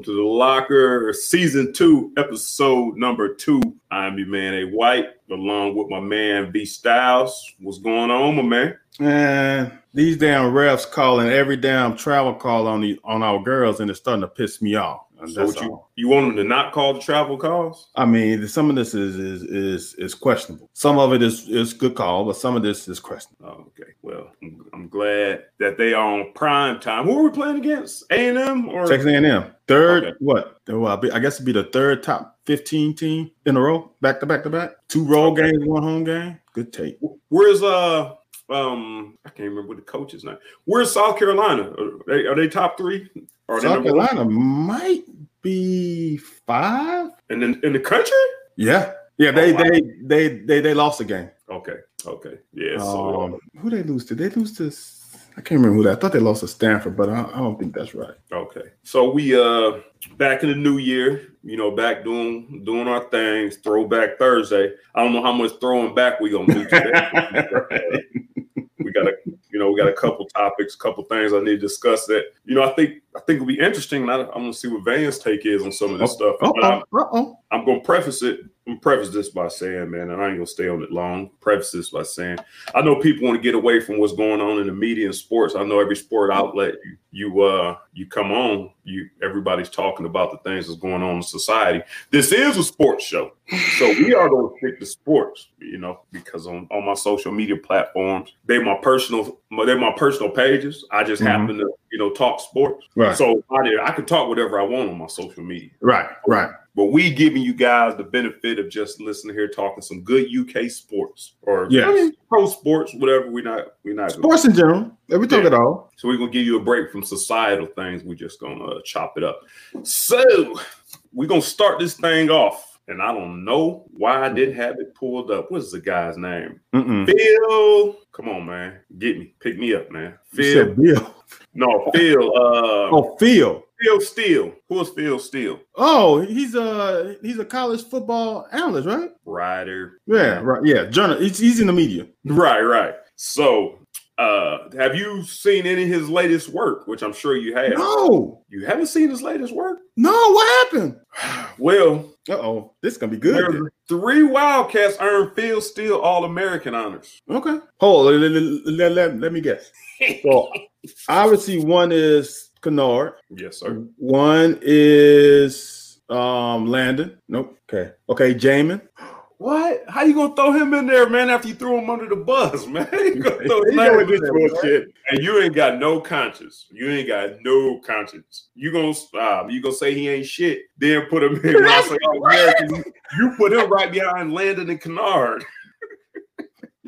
Welcome to the Locker, season two, episode number two. I'm your man A White, along with my man V Styles. What's going on, my man? Man, these damn refs calling every damn travel call on the on our girls, and it's starting to piss me off. And So you all. you want them to not call the travel calls? I mean, some of this is is is is questionable. Some of it is is good call, but some of this is questionable. Oh, okay. Well, I'm, I'm glad that they are on prime time. Who are we playing against? A and M or Texas A&M, third Okay. what? Well, I guess it'd be the third top fifteen team in a row, back to back to back. Two road Okay. games, one home game. Good take. Where's uh um I can't remember what the coach's name. Where's South Carolina? Are they, are they top three? Are they South number one? Carolina might be five. And in, in the country? Yeah, yeah. They Oh, wow. they they they they lost a game. Okay. Okay. Yeah. So Um, who they lose to? They lose to. I can't remember who that. I thought they lost to Stanford, but I, I don't think that's right. Okay. So we uh back in the new year, you know, back doing doing our things, throwback Thursday. I don't know how much throwing back we gonna do today. we got a you know, we got a couple topics, couple things I need to discuss that. You know, I think I think it'll be interesting. And I, I'm gonna see what Van's take is on some of this stuff. But I'm, oh. Uh oh. I'm gonna preface it. I'm gonna preface this by saying, man, and I ain't gonna stay on it long. Preface this by saying, I know people want to get away from what's going on in the media and sports. I know every sport outlet you you uh you come on, you everybody's talking about the things that's going on in society. This is a sports show, so we are gonna stick to sports, you know, because on on my social media platforms, they my personal they're my personal pages. I just Mhm. happen to you know talk sports, Right. so I, I can talk whatever I want on my social media. right. Right. But we giving you guys the benefit of just listening here, talking some good UK sports or Yes. I mean, pro sports, whatever. We're not, we're not. Sports in general. We talk Yeah. it all. so we're gonna give you a break from societal things. We're just gonna uh, chop it up. So we're gonna start this thing off, and I don't know why I didn't have it pulled up. What's the guy's name? Mm-mm. Phil. Come on, man, get me, pick me up, man. Phil. Bill. No, Phil. Uh, Oh, Phil. Phil Steele. Who is Phil Steele? Oh, he's a he's a college football analyst, right? Writer. Yeah. Right. Yeah. Journal. He's, he's in the media. Right, right. So, uh, have you seen any of his latest work? Which I'm sure you have. No. You haven't seen his latest work? No. What happened? Well, Uh oh. This is gonna be good. three Wildcats earned Phil Steele All American honors. Okay. Hold. Let, let- let- let- me guess. So obviously one is Kennard. yes, sir. One is um Landon. Nope. Okay. Okay, Jamin. What? How you gonna throw him in there, man? After you throw him under the bus, man? You gonna throw his He name know in this there, bullshit. And you ain't got no conscience. You ain't got no conscience. You gonna uh, you gonna say he ain't shit? Then put him in. Say All American, you, you put him right behind Landon and Kennard.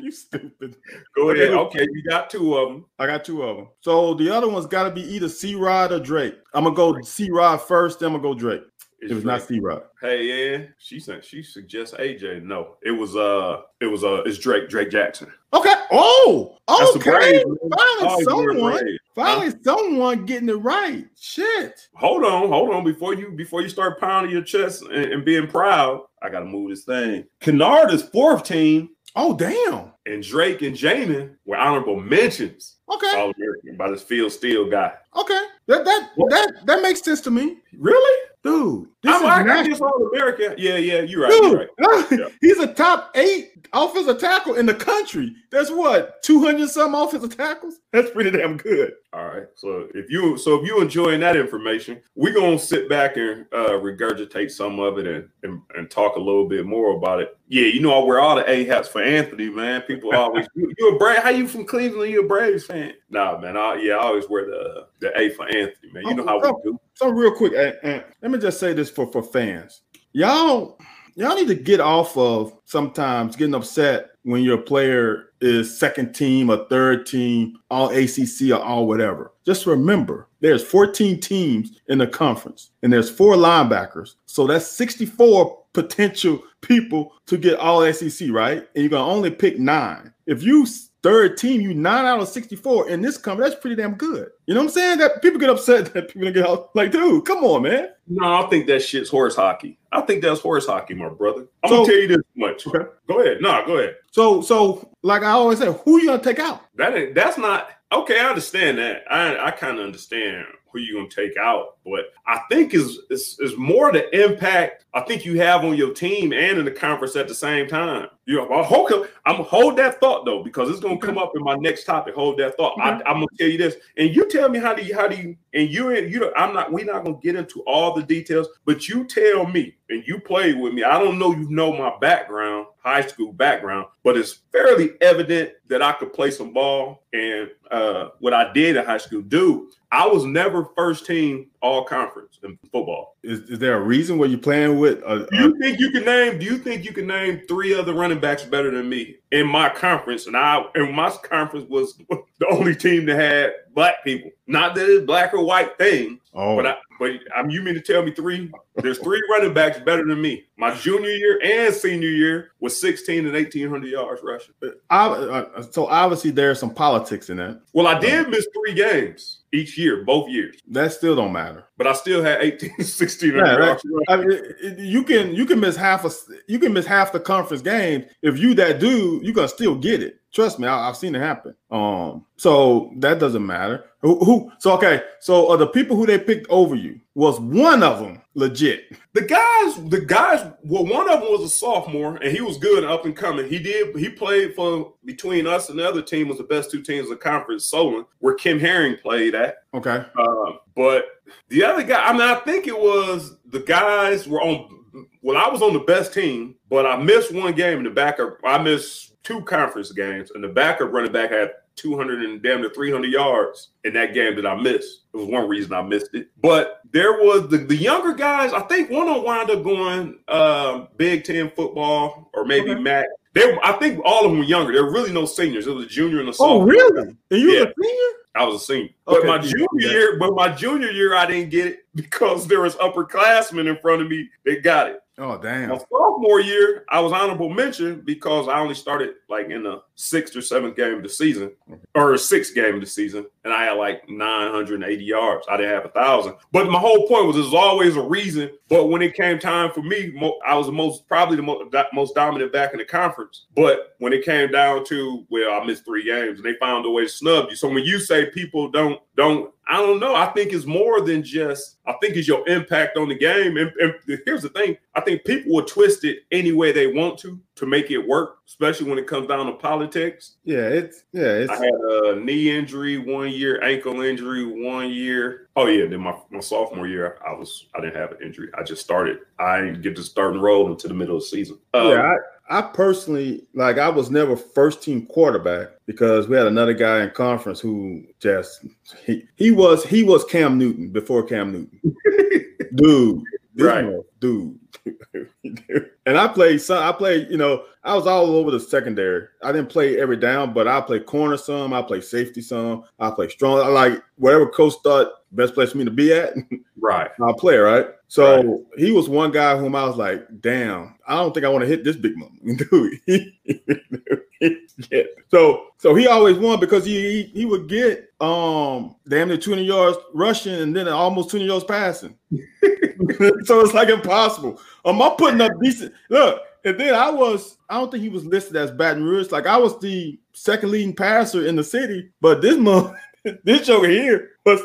You stupid. Go ahead. Okay, you got two of them. I got two of them. So the other one's got to be either C Rod or Drake. I'm gonna go C Rod first, then I'm gonna go Drake. It was not C Rod. Hey, yeah. She said she suggests AJ. No, it was uh, it was uh, it's Drake. Drake Jackson. Okay. Oh, That's okay. Finally, someone, finally, someone getting it right. Shit. Hold on, hold on. Before you before you start pounding your chest and, and being proud, I gotta move this thing. Kennard is fourth team, Oh, damn. and Drake and Jamin were honorable mentions. Okay. All American by this Phil Steele guy. Okay. That that that that makes sense to me, Really? Dude. This I'm is I, I national- guess all American. Yeah, yeah, you're right. You're right. Yeah. he's a top eight offensive tackle in the country. That's what two hundred some offensive tackles. That's pretty damn good. All right. So if you so if you enjoying that information, we're gonna sit back and uh, regurgitate some of it and, and and talk a little bit more about it. Yeah, you know I wear all the A hats for Anthony, man. People always you, you a Brave? How you from Cleveland? You a Braves fan? Nah, man. I, yeah, I always wear the the A for Anthony, man. You know how we do. So real quick, and, and let me just say this for for fans, y'all y'all need to get off of sometimes getting upset when your player is second team or third team, all ACC or all whatever. Just remember, there's 14 teams in the conference, and there's four linebackers, so that's 64 potential people to get all SEC, right? And you're gonna only pick nine. If you third team, you nine out of 64 in this company, that's pretty damn good. You know what I'm saying? That people get upset that people get out like, dude, come on, man. No, I think that shit's horse hockey. I think that's horse hockey, my brother. I'm so, gonna tell you this much. Okay. Go ahead. No, go ahead. So, so like I always say, who you gonna take out? That ain't. That's not okay. I understand that. I I kind of understand who you gonna take out. But I think is is is more the impact I think you have on your team and in the conference at the same time. You know, I hold, I'm hold that thought though because it's gonna come up in my next topic. Hold that thought. Mm-hmm. I, am gonna tell you this, and you tell me how do you how do you and you and you know I'm not we're not gonna get into all the details, but you tell me and you play with me. I don't know you know my background, high school background, but it's fairly evident that I could play some ball and uh, what I did in high school. Dude, I was never first team all conference in football. Is, is there a reason why you're playing with? A, do you think you can name? Do you think you can name three other running backs better than me in my conference? And I and my conference was the only team that had black people. Not that it's black or white thing, oh. but I, but I'm you mean to tell me three? There's three running backs better than me. My junior year and senior year was 16 and 1800 yards rushing. I, uh, so obviously there's some politics in that. Well, I did miss three games each year, both years. That still don't matter. But I still had 18, 16 yeah, I mean, you can you can miss half a you can miss half the conference games. If you that dude, you gonna still get it. Trust me, I, have seen it happen. Um, so that doesn't matter. Who, who? So okay. So are the people who they picked over you was one of them legit? The guys, the guys. Well, one of them was a sophomore, and he was good up and coming. He did. He played for between us and the other team was the best two teams of conference. Solon, where Kim Herring played at. Okay. Uh, but the other guy, I mean, I think it was the guys were on. Well, I was on the best team, but I missed one game in the back of. I missed two conference games, and the backup running back had 200 and damn to 300 yards in that game that I missed. It was one reason I missed it. But there was the, the younger guys, I think one of them wound up going uh, Big Ten football or maybe okay. MAC. They, I think all of them were younger. There were really no seniors. It was a junior and a sophomore. Oh, really? And you yeah. a senior? I was a senior. Okay. But my junior yeah. year, but my junior year, I didn't get it because there was upperclassmen in front of me that got it. Oh damn! My sophomore year, I was honorable mention because I only started like in the sixth or seventh game of the season, or sixth game of the season, and I had like 980 yards. I didn't have a thousand, but my whole point was there's always a reason. But when it came time for me, I was the most probably the most, most dominant back in the conference. But when it came down to well, I missed three games, and they found a way to snub you. So when you say people don't don't I don't know. I think it's more than just, I think it's your impact on the game. And, and, here's the thing I think people will twist it any way they want to to make it work, especially when it comes down to politics. Yeah, it's, yeah. It's... I had a knee injury one year, ankle injury one year. Oh, yeah. Then my, my sophomore year, I was, I didn't have an injury. I just started. I didn't get to start and roll until the middle of the season. Um, yeah. I, personally like I was never first team quarterback because we had another guy in conference who just he he was he was Cam Newton before Cam Newton. dude, right. dude. and I played some I played, you know, I was all over the secondary. I didn't play every down, but I played corner some, I played safety some, I played strong. I like whatever coach thought best place for me to be at. Right. I'll play, right? So right. he was one guy whom I was like, damn, I don't think I want to hit this big mom. Yeah. So so he always won because he, he, he would get um damn near 20 yards rushing and then almost 20 yards passing. so it's like impossible. Um, I'm putting up decent look. And then I was, I don't think he was listed as Baton Rouge. Like I was the second leading passer in the city, but this month, this joker here was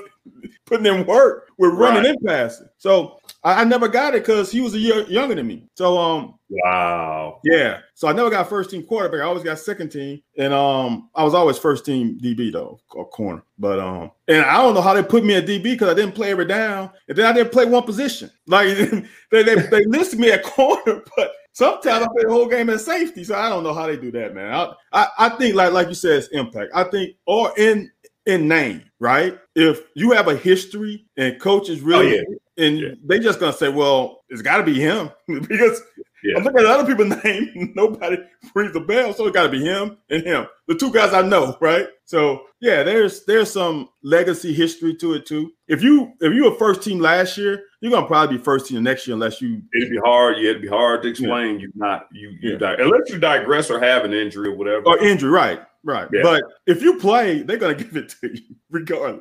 putting in work with running right. and passing. So I, I never got it because he was a year younger than me. So um Wow. Yeah. So I never got first team quarterback. I always got second team. And um I was always first team DB though, or corner. But um and I don't know how they put me at DB because I didn't play every down. And then I didn't play one position. Like they they, they listed me at corner, but sometimes I play the whole game at safety. So I don't know how they do that, man. I I, I think like like you said, it's impact. I think or in in name, right? If you have a history and coaches really, oh, yeah. And yeah. they just gonna say, well, it's got to be him because yeah. I'm looking at other people's name. Nobody rings the bell, so it got to be him and him. The two guys I know, right? So yeah, there's there's some legacy history to it too. If you if you were first team last year, you're gonna probably be first team next year unless you. It'd be hard. Yeah, it'd be hard to explain. Yeah. You not you you yeah. unless you digress or have an injury or whatever. Or injury, right? right. But if you play, they're gonna give it to you regardless.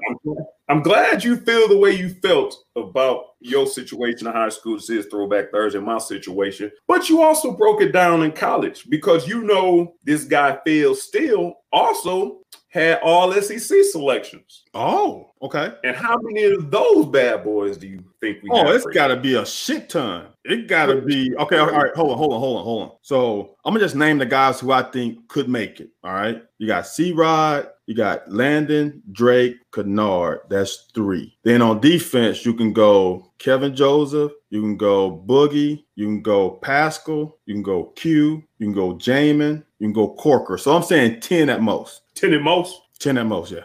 I'm glad you feel the way you felt about your situation in high school. This is Throwback Thursday, my situation. But you also broke it down in college because you know this guy Phil Steele also had all SEC selections. Oh, okay. And how many of those bad boys do you think we Oh, it's got to be a shit ton. It got to be okay. All right, hold on, hold on, hold on, hold on. So I'm gonna just name the guys who I think could make it. All right, you got C. Rod, you got Landon, Drake, Kennard. That's three. Then on defense, you can go Kevin Joseph, you can go Boogie, you can go Paschal, you can go Q, you can go Jamin, you can go Corker. So I'm saying ten at most. 10 at most. Ten at most, yeah.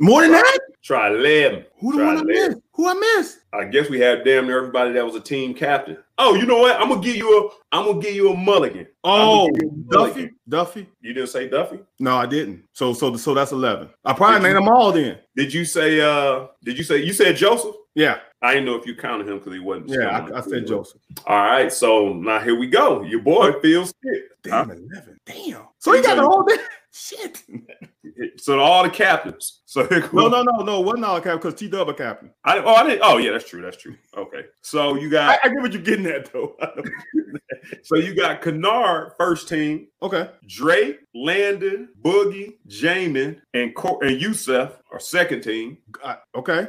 More than that? Try 11. Who the Try one I 11. missed? Who I missed? I guess we have damn near everybody that was a team captain. Oh, you know what? I'm gonna give you a I'm gonna give you a mulligan. Oh, I'm gonna give you a Duffy. mulligan. Duffy. You didn't say Duffy? No, I didn't. So so so that's eleven. I probably Did named you- them all then. Did you say uh did you say you said Joseph? Yeah, I didn't know if you counted him because he wasn't. yeah. I, I said Joseph. All right, so now here we go. Your boy feels sick. Damn, eleven. Damn. So he got the whole thing. Shit. So all the captains. So No, no, no, no. Wasn't all captain because T Dub a captain. I, oh, I didn't. Oh, yeah, that's true. That's true. Okay, so you got I get what you're getting at though. So you got Kennard first team, okay. Drake, Landon, Boogie, Jamin, and Cor- and Yusuf are second team. Uh, okay.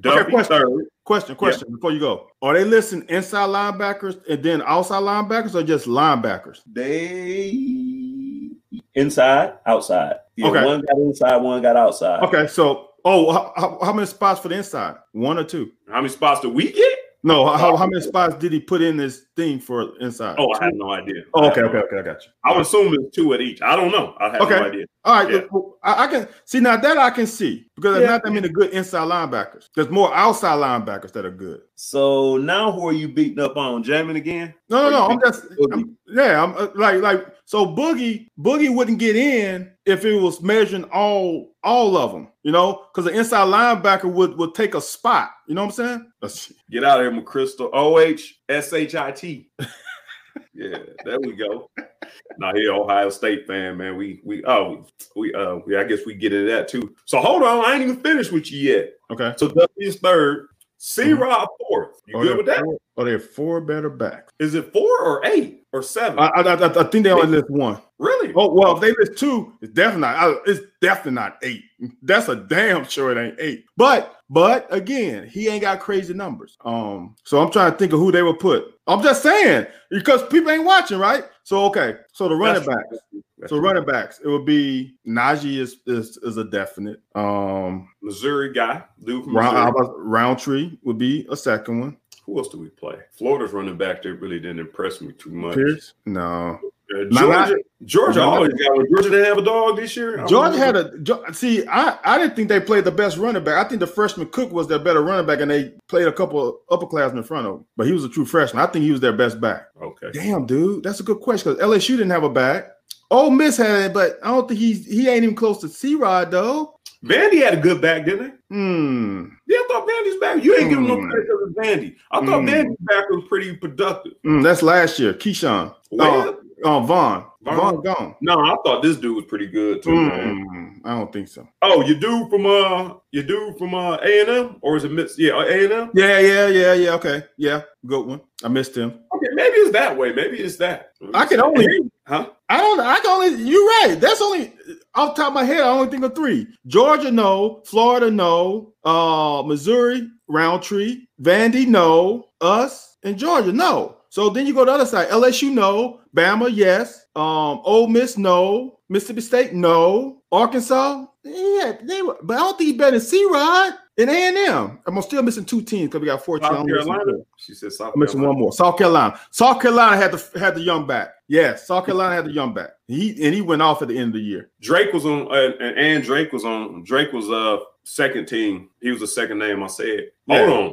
Duffy question. third. Question, question before you go. Are they listing inside linebackers and then outside linebackers or just linebackers? They inside, outside. Yeah, Okay. one got inside, one got outside. Okay, so oh, how, how, how many spots for the inside? One or two? How many spots did we get? No, how, how many spots did he put in this thing for inside? Oh, I have no idea. Oh, okay, okay, okay, I got you. I would assume it's two at each. I don't know. I have Okay. no idea. All right, Yeah. well, I, I can see now that I can see because there's Yeah. not that many good inside linebackers. There's more outside linebackers that are good. So now who are you beating up on? Jamin again? No, no, no. I'm just, I'm, yeah, I'm uh, like, like, so Boogie, Boogie wouldn't get in if it was measuring all, all of them, you know, because the inside linebacker would would take a spot. You know what I'm saying? Get out of here, McChrystal. O H S H I T. Yeah, there we go. Now here, Ohio State fan, man. We we oh we uh we I guess we get into that too. So hold on, I ain't even finished with you yet. Okay. So Duffy is third, C Rob fourth. You Are good with that? four- Are there four better backs? Is it four or eight or seven? I, I, I, I think they only list one. really? Oh well, if they list two, it's definitely not. It's definitely not eight. That's a damn sure it ain't eight. But but again, he ain't got crazy numbers. Um, so I'm trying to think of who they would put. I'm just saying because people ain't watching, right? So okay, so the running That's backs. That's So true. running backs, it would be Najee is is, is a definite. Um, Missouri guy, dude from Round, Missouri. Rountree would be a second one. Who else do we play? Florida's running back that really didn't impress me too much. Pierce, no. Uh, Georgia, Georgia always got one. Georgia didn't have a dog this year. I Georgia had a see. I I didn't think they played the best running back. I think the freshman Cook was their better running back, and they played a couple of upperclassmen in front of him. But he was a true freshman. I think he was their best back. okay. Damn, dude, that's a good question because LSU didn't have a back. Ole Miss had it, but I don't think he's he ain't even close to C Rod though. Vandy had a good back, didn't he? Hmm. Yeah, I thought Vandy's back. You ain't giving no Hmm. credit to Vandy. I thought Hmm. Vandy's back was pretty productive. Hmm, that's last year. Ke'Shawn. Well, Uh, Vaughn. Vaughn? Vaughn gone. no, I thought this dude was pretty good too. Hmm, I don't think so. Oh, you do from uh, you do from uh A and M, or is it Miss? Yeah, A and M. Yeah, yeah, yeah, yeah. Okay, yeah, good one. I missed him. Okay, maybe it's that way. Maybe it's that. I can only huh? I don't. I can only. You're right. That's only off the top of my head. I only think of three: Georgia, no; Florida, no; uh, Missouri, Rountree; Vandy, no; us and Georgia, no. So then you go to the other side: LSU, no; Bama, yes; um, Ole Miss, no; Mississippi State, no; Arkansas, yeah, they were, but I don't think he better than C. Rod and A and M. I'm still missing two teams because we got four teams. South Carolina. She said South I'm missing one more. South Carolina. South Carolina had the had the young back. Yes, South Carolina had the young back. He and he went off at the end of the year. Drake was on, uh, and and Drake was on. Drake was uh second team. He was the second name I said. Yeah. Hold on.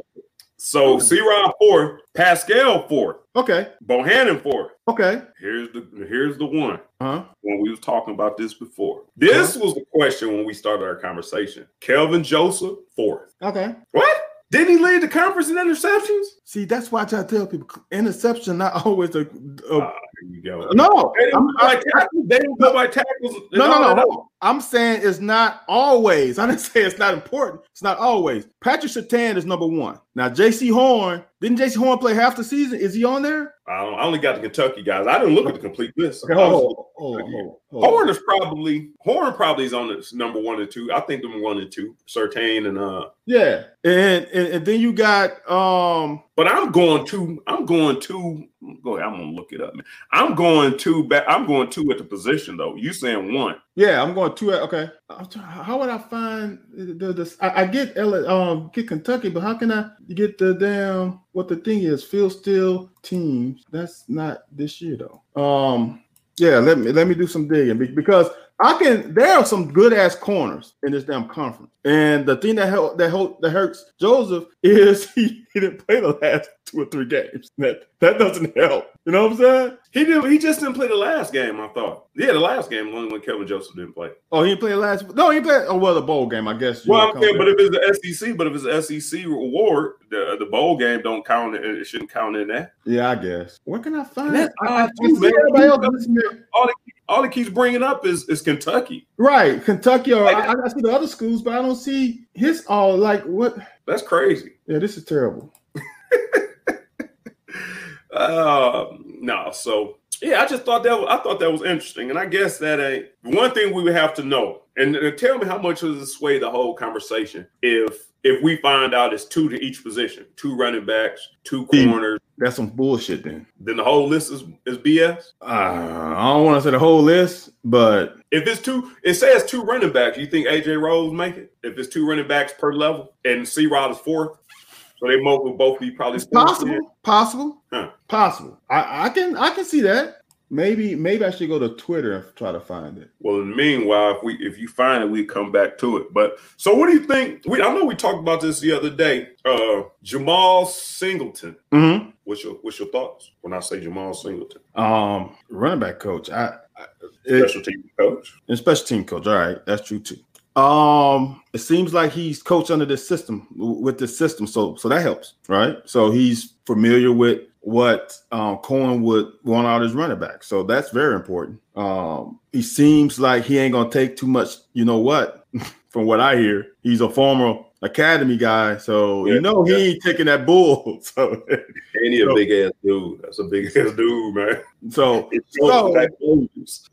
So oh. C Rod fourth, Paschal fourth, Okay. Bohanna fourth. Okay. Here's the here's the one. Huh? When we was talking about this before, this uh-huh. was the question when we started our conversation. Kelvin Joseph fourth. Okay. What? Didn't he lead the conference in interceptions? See, that's why I try to tell people interception not always a, a There you go. No, They don't go I- tackles. They don't go by tackles. no, no, no, no. I'm saying it's not always. I didn't say it's not important. It's not always. Patrick Surtain is number one. Now, Jaycee Horn didn't Jaycee Horn play half the season? Is he on there? I, don't, I only got the Kentucky guys. I didn't look at the complete list. Okay, hold, hold, hold. Horn is probably Horn probably is on this number one and two. I think them one and two. Surtain and uh Yeah, and, and and then you got um but I'm going to I'm going to go ahead, I'm gonna look it up, man. I'm going to back I'm going two at the position though. You saying one. yeah I'm going two. Okay, how would I find the, the, the I, I get L, um get Kentucky, but how can I get the damn what the thing is? Phil Steele teams. That's not this year though. Um yeah, let me let me do some digging because I can. There are some good ass corners in this damn conference, and the thing that help, that help, that hurts Joseph is he, he didn't play the last two or three games. That that doesn't help. You know what I'm saying? He did he just didn't play the last game, I thought. Yeah, the last game when when Kevin Joseph didn't play. Oh, he didn't play the last. No, he played. Oh, well, the bowl game, I guess. Well, I'm saying, but if it's the SEC, but if it's the SEC award, the the bowl game don't count. It it shouldn't count in that. yeah, I guess. Where can I find? That's I, I, odd, I too, see man. everybody else this year. All it, all it keeps bringing up is is Kentucky. Right, Kentucky, or I, I see the other schools, but I don't see his all. Like what? That's crazy. Yeah, this is terrible. Uh, no, so yeah, I just thought that was, I thought that was interesting, and I guess that ain't one thing we would have to know. And, and tell me how much does it sway the whole conversation if if we find out it's two to each position, two running backs, two corners, That's some bullshit. Then then the whole list is is BS. uh, I don't want to say the whole list, but If it's two, it says two running backs. You think AJ Rose make it? If it's two running backs per level, and C Rod is fourth, so they both will both be probably possible. Possible. Huh. Possible. I, I can I can see that. Maybe maybe I should go to Twitter and try to find it. Well, in the meanwhile, if we if you find it, we come back to it. But so, what do you think? We I know we talked about this the other day. Uh, Jemal Singleton. Mm-hmm. What's your what's your thoughts when I say Jemal Singleton, Um, running back coach. I, I it, special team coach? and special team coach. All right, that's true too. Um, it seems like he's coached under this system with this system, so so that helps, right? So he's familiar with what um, Coen would want out his running back, so that's very important. Um, he seems like he ain't gonna take too much. You know what? From what I hear, he's a former academy guy, so Yeah, you know he ain't taking that bull. So And he a So- big ass dude. That's a big ass dude, man. so So-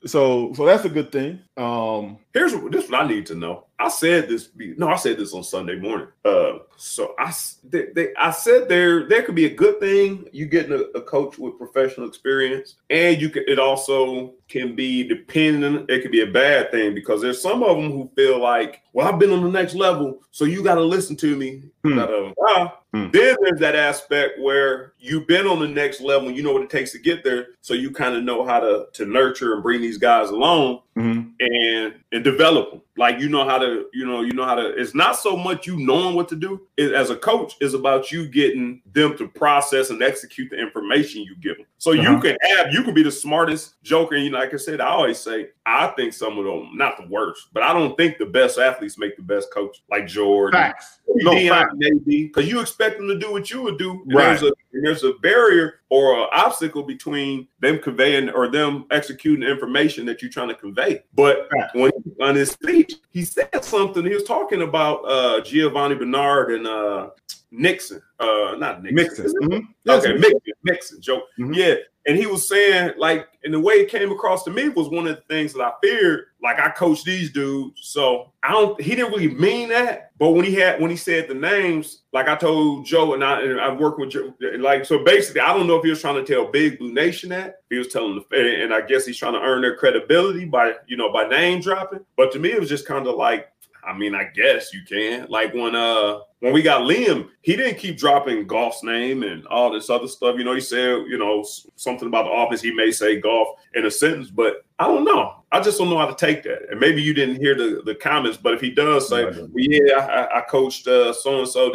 so so that's a good thing. Um, Here's what this is what I need to know. I said this. No, I said this on Sunday morning. Uh, so I they, they, I said there there could be a good thing you getting a, a coach with professional experience, and you could it also can be dependent. It could be a bad thing because there's some of them who feel like, well, I've been on the next level, so you got to listen to me. Hmm. Ah. Hmm. Then there's that aspect where you've been on the next level, you know what it takes to get there, so you kind of know how to to nurture and bring these guys along mhm. and and develop them. Like you know how to, you know, you know how to. It's not so much you knowing what to do. It, as a coach, is about you getting them to process and execute the information you give them. So you Uh-huh. can have, you can be the smartest joker. And you know, like I said, I always say, I think some of them, not the worst, but I don't think the best athletes make the best coach, like George. Facts. No, facts. maybe because you expect them to do what you would do. and Right. There's a there's a barrier or an obstacle between them conveying or them executing information that you're trying to convey. But Right. when on his speech, he said something. He was talking about uh, Giovani Bernard and uh, Nixon. Uh, not Nixon. Mixing. Is it? Mhm. Yes, Okay, Mixon. Mixon. Joke. Mhm. Yeah. And he was saying, like, and the way it came across to me was one of the things that I feared. Like, I coach these dudes, so I don't. He didn't really mean that, but when he had when he said the names, like I told Joe, and I and I worked with Joe, like so. Basically, I don't know if he was trying to tell Big Blue Nation that he was telling the, and I guess he's trying to earn their credibility by you know by name dropping. But to me, it was just kind of like I mean, I guess you can. Like when uh when we got Liam, he didn't keep dropping Goff's name and all this other stuff. You know, he said, you know, something about the office. He may say golf in a sentence, but I don't know. I just don't know how to take that. And maybe you didn't hear the, the comments, but if he does say, well, yeah, I, I- coached uh, so and so,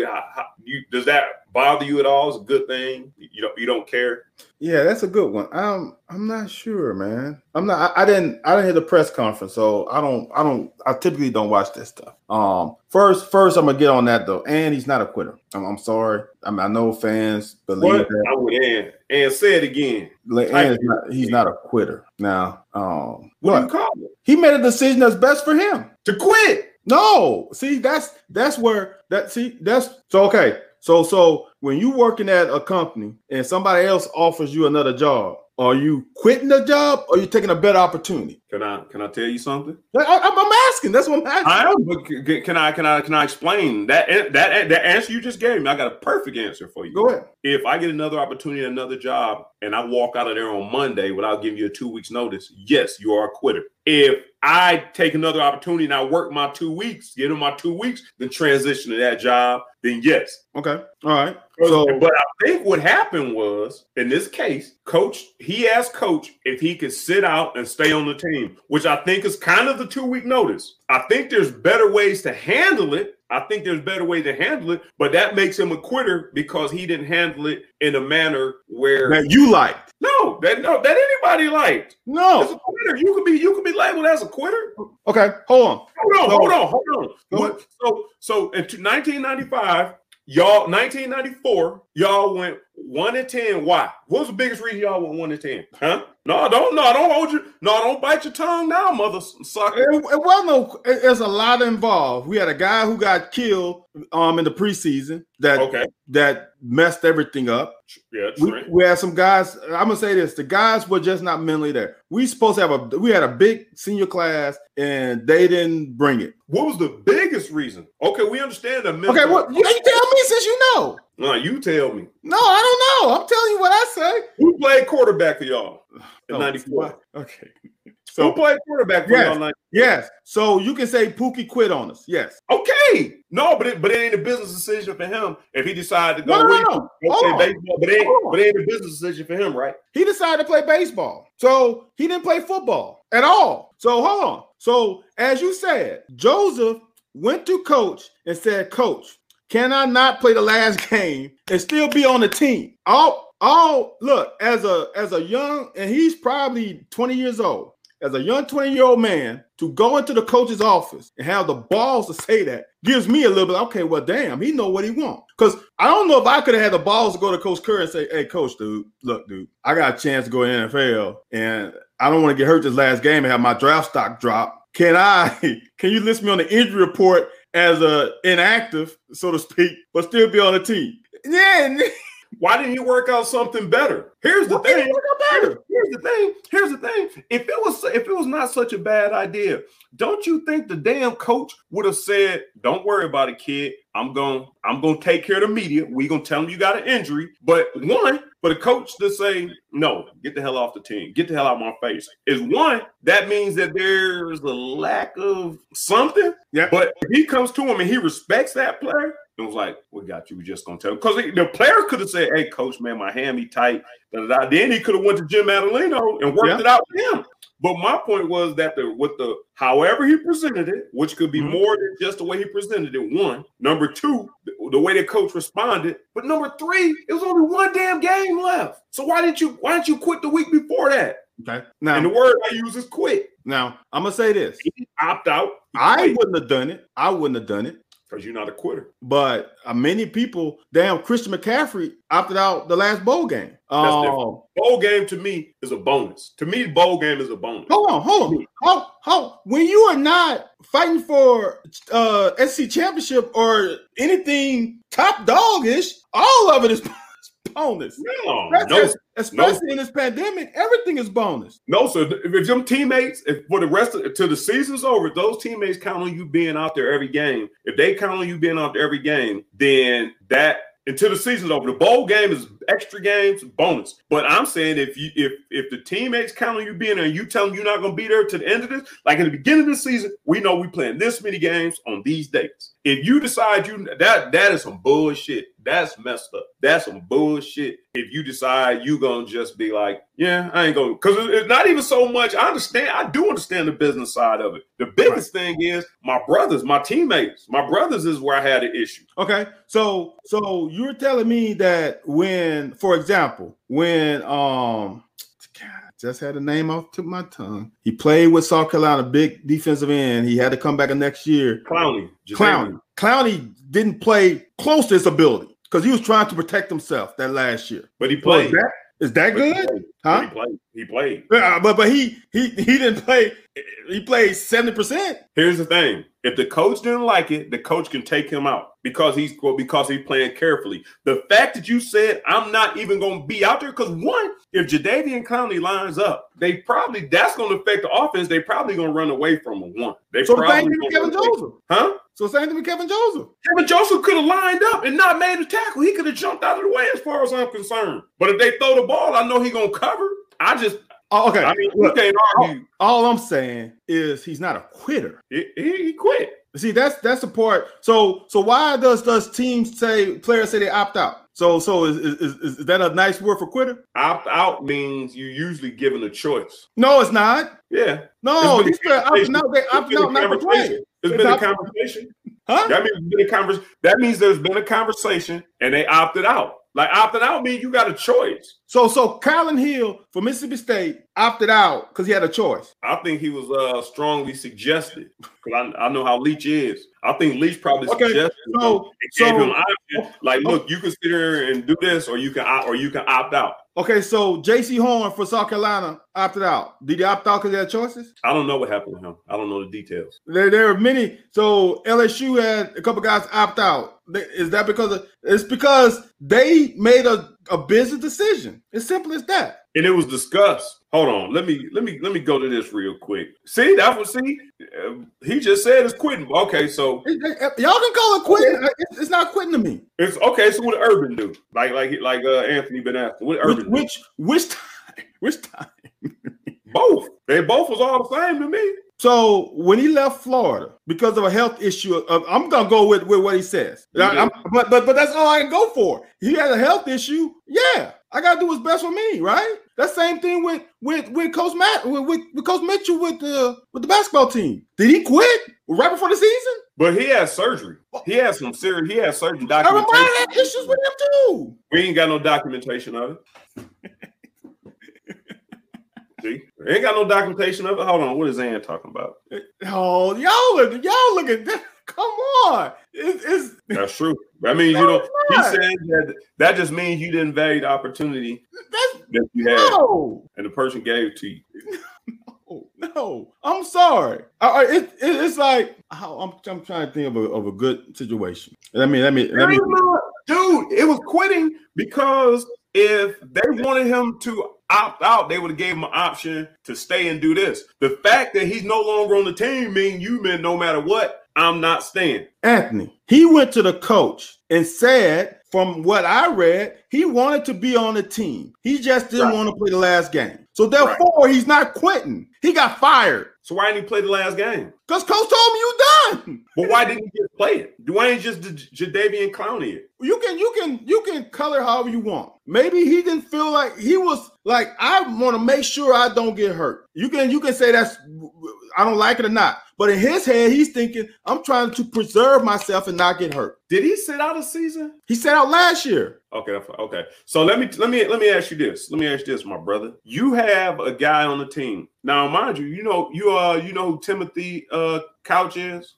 does that bother you at all? It's a good thing. You don't you don't care. Yeah, that's a good one. Um, I'm not sure, man. I'm not. I, I, didn't. I didn't hear the press conference, so I don't. I don't. I typically don't watch this stuff. Um, first, first, I'm gonna get on that though. And he's not a quitter. I'm, I'm sorry. I, mean, I know fans believe What? that. I would and and say it again. Like, and he's not, he's not a quitter. Now, um, What call? He made a decision that's best for him. To quit. No, see, that's that's where that see that's so okay. So so when you working at a company and somebody else offers you another job, are you quitting the job or you taking a better opportunity? Can I can I tell you something? I, am asking. That's what I'm asking. I am, but c- c- can I can I can I explain that that that answer you just gave me? I got a perfect answer for you. Go ahead. If I get another opportunity, another job, and I walk out of there on Monday without giving you a two weeks notice, yes, you are a quitter. If I take another opportunity and I work my two weeks, get in my two weeks, then transition to that job, then yes. Okay. All right. So but I think what happened was in this case, coach, he asked coach if he could sit out and stay on the team, which I think is kind of the two week notice. I think there's better ways to handle it. I think there's better way to handle it, but that makes him a quitter because he didn't handle it in a manner where that you liked. no, that no, that anybody liked. As a No. quitter, you could be you could be labeled as a quitter. Okay. Hold on. Hold on, hold on, hold on. Go What- so, so in 1995, y'all, 1994, y'all went one and ten. Why? What was the biggest reason y'all went one and ten? Huh? No, don't, no, don't hold your, no, don't bite your tongue now, mother sucker. It, it wasn't no. it- There's a lot involved. We had a guy who got killed um in the preseason that Okay, that messed everything up. yeah, We, we had some guys. I'm gonna say this: the guys were just not mentally there. We supposed to have a. We had a big senior class, and they didn't bring it. What was the biggest reason? Okay, we understand that. Okay, what you, you tell me since you know? No, you tell me. No, I don't know. I'm telling you what I say. Who played quarterback for y'all in Oh, '94? what? Okay. Who So played quarterback for Yes. y'all? in 94? yes, so you can say Pookie quit on us. Yes. Okay, no, but it, but it ain't a business decision for him if he decided to go. No, no, no, no. Hold play on. baseball, but it ain't, but it ain't a business decision for him, right? He decided to play baseball. So he didn't play football at all. So hold on. So as you said, Joseph went to coach and said, Coach, can I not play the last game and still be on the team? All all look, as a as a young, and he's probably 20 years old, as a young 20-year-old man to go into the coach's office and have the balls to say that gives me a little bit, okay, well, damn, he know what he wants. Because I don't know if I could have had the balls to go to Coach Curry and say, hey, coach, dude, look, dude, I got a chance to go the NFL and I don't want to get hurt this last game and have my draft stock drop. Can I, can you list me on the injury report as a inactive, so to speak, but still be on the team? Yeah, Why didn't you work out something better? Here's the can thing. you work out better? Here's the thing. Here's the thing. If it was if it was not such a bad idea, don't you think the damn coach would have said, "Don't worry about it, kid. I'm going I'm going to take care of the media. We're going to tell them you got an injury." But one, for the coach to say, "No, get the hell off the team. Get the hell out of my face." Is one, that means that there's a lack of something. Yeah. But if he comes to him and he respects that player, it was like, "We got you. We just going to tell him." Cuz the player could have said, "Hey coach, man, my hammy tight." Da-da-da. Then he could have went to Jim Madaleno and worked Yeah. it out with him. But my point was that the with the however he presented it, which could be Mhm. more than just the way he presented it. One, number two, the, the way the coach responded. But number three, it was only one damn game left. So why didn't you why didn't you quit the week before that? Okay. Now and the word I use is quit. now I'm gonna say this. He opt out. I wouldn't have done it. I wouldn't have done it. Because you're not a quitter. But uh, many people, damn, Christian McCaffrey opted out the last bowl game. That's Um. Bowl game to me is a bonus. To me, bowl game is a bonus. hold on, hold on. How, how, when you are not fighting for uh SC championship or anything top dogish, all of it is bonus. No, no, Especially, especially in this pandemic, everything is bonus. No, sir. if them teammates, if for the rest of till the season's over, those teammates count on you being out there every game. If they count on you being out there every game, then that until the season's over, the bowl game is extra games bonus. But I'm saying if you if if the teammates count on you being there, and you tell them you're not going to be there to the end of this, like in the beginning of the season, we know we playing this many games on these dates. If you decide you that that is some bullshit. That's messed up. That's some bullshit. If you decide you gonna just be like, yeah, I ain't gonna, because it's not even so much. I understand. I do understand the business side of it. The biggest thing is my brothers, my teammates, my brothers is where I had an issue. Okay, so so you're telling me that when, for example, when um just had a name off to my tongue. He played with South Carolina, big defensive end. He had to come back the next year. Clowney, Clowney, Clowney didn't play close to his ability because he was trying to protect himself that last year. but he played. Is that, is that good? played. Huh? He played. Yeah, uh, but but he he he didn't play. He played seventy percent. Here's the thing: if the coach didn't like it, the coach can take him out because he's well, because he's playing carefully. The fact that you said I'm not even going to be out there because one, if Jadeveon Clowney lines up, they probably that's going to affect the offense. They probably going to run away from him. One, they So the probably same thing with Kevin Joseph. huh? So same thing with Kevin Joseph. Kevin Joseph could have lined up and not made a tackle. He could have jumped out of the way as far as I'm concerned. But if they throw the ball, I know he gonna cover. I just, Oh, okay. I mean, you Look, can't argue. all I'm saying is he's not a quitter. He, he, quit. See, that's that's the part. So so why does does teams say players say they opt out? So so is is, is, that a nice word for quitter? Opt out means you're usually given a choice. No, it's not. Yeah. No, It's been these players opting out. They opting out not to play. It's been a conversation. Huh? That means been a conversation. That means there's been a conversation and they opted out. Like opting out means you got a choice. So so Kylan Hill for Mississippi State opted out because he had a choice. I think he was uh strongly suggested because I, I know how Leach is. I think Leach probably Okay, suggested so- it gave him option. Like, look, you can sit here and do this, or you can opt- or you can opt out. Okay, so Jaycee Horn for South Carolina opted out. Did he opt out because he had choices? I don't know what happened to him. I don't know the details. There, there are many. So LSU had a couple guys opt out. Is that because of, it's because they made a, a business decision? It's simple as that. And it was discussed. Hold on, let me let me let me go to this real quick. See, that was see, uh, he just said it's quitting. Okay, so y'all can call it quitting. It's, it's not quitting to me. it's okay. So what Urban do? Like like like uh, Anthony been asking. What did Which Urban do? which which time? Which time? Both. They both was all the same to me. So when he left Florida because of a health issue, uh, I'm gonna go with, with what he says. I- I'm- but but but that's all I can go for. He has a health issue. Yeah, I gotta do what's best for me, right? That same thing with with with Coach Matt with, with, with Coach Mitchell with the with the basketball team. Did he quit right before the season? But he had surgery. He had some serious. He had surgery Urban documentation. Meyer had issues with him too. We ain't got no documentation of it. See, ain't got no documentation of it. Hold on, what is Ann talking about? Oh, y'all look, y'all look at that. Come on, it's, it's That's true. That means you No, don't. He said that that just means you didn't value the opportunity that's that you had, no. and the person gave it to you. No, I'm sorry. I, I- it, it, it's like how I'm, I'm trying to think of a, of a good situation. Let me let me let me. Dude, it was quitting because if they wanted him to opt out, they would have gave him an option to stay and do this. The fact that he's no longer on the team mean you meant no matter what, I'm not staying. Anthony, he went to the coach and said, from what I read, he wanted to be on the team. He just didn't Right. want to play the last game. So therefore, he's not quitting. He got fired So why didn't he play the last game? because coach told me you done. But why didn't he just play it? Dwayne just did Jadeveon Clowney it. You can you can you can color however you want. Maybe he didn't feel like he was like I want to make sure I don't get hurt. You can you can say that's I don't like it or not. But in his head, he's thinking I'm trying to preserve myself and not get hurt. Did he sit out a season? He sat out last year. Okay, okay. So let me let me let me ask you this. Let me ask you this, my brother. You have a guy on the team. Now, mind you, you know you uh you know who Timothy uh Couch is.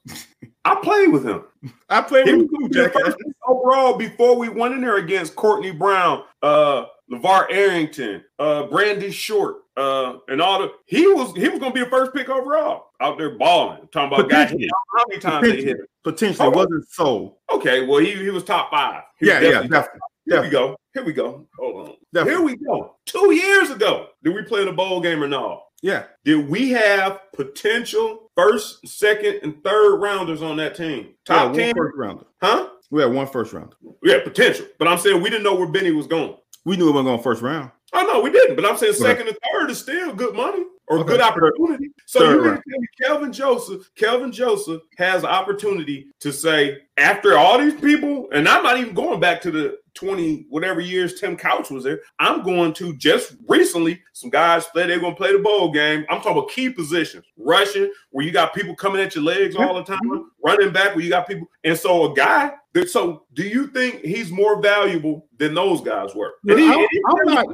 I played with him. I played He with him you, the Jackass. first pick overall before we went in there against Courtney Brown, uh, LaVar Arrington, uh, Brandon Short, uh, and all the he was he was gonna be the first pick overall out there balling. Talking about guys how many times they hit him. Potentially Oh. wasn't so. Okay, well he he was top five. Was Yeah, yeah, definitely definitely. Here we go. Here we go. Hold on. Definitely. Here we go. Two years ago, did we play in a bowl game or no? Yeah. Did we have potential first, second, and third rounders on that team? Yeah, Top one ten, first rounder. huh? We had one first rounder. Yeah, potential. But I'm saying we didn't know where Benny was going. We knew it wasn't going first round. Oh, I know we didn't, but I'm saying second and third is still good money. or Okay. good opportunity. So Third you mean to tell me Kelvin Joseph, Kelvin Joseph has an opportunity to say after all these people, and I'm not even going back to the 20 whatever years Tim Couch was there. I'm going to just recently some guys play. They're going to play the bowl game. I'm talking about key positions, rushing where you got people coming at your legs all the time, running back where you got people. And so a guy that so do you think he's more valuable than those guys were? He- I'm- he- I'm not-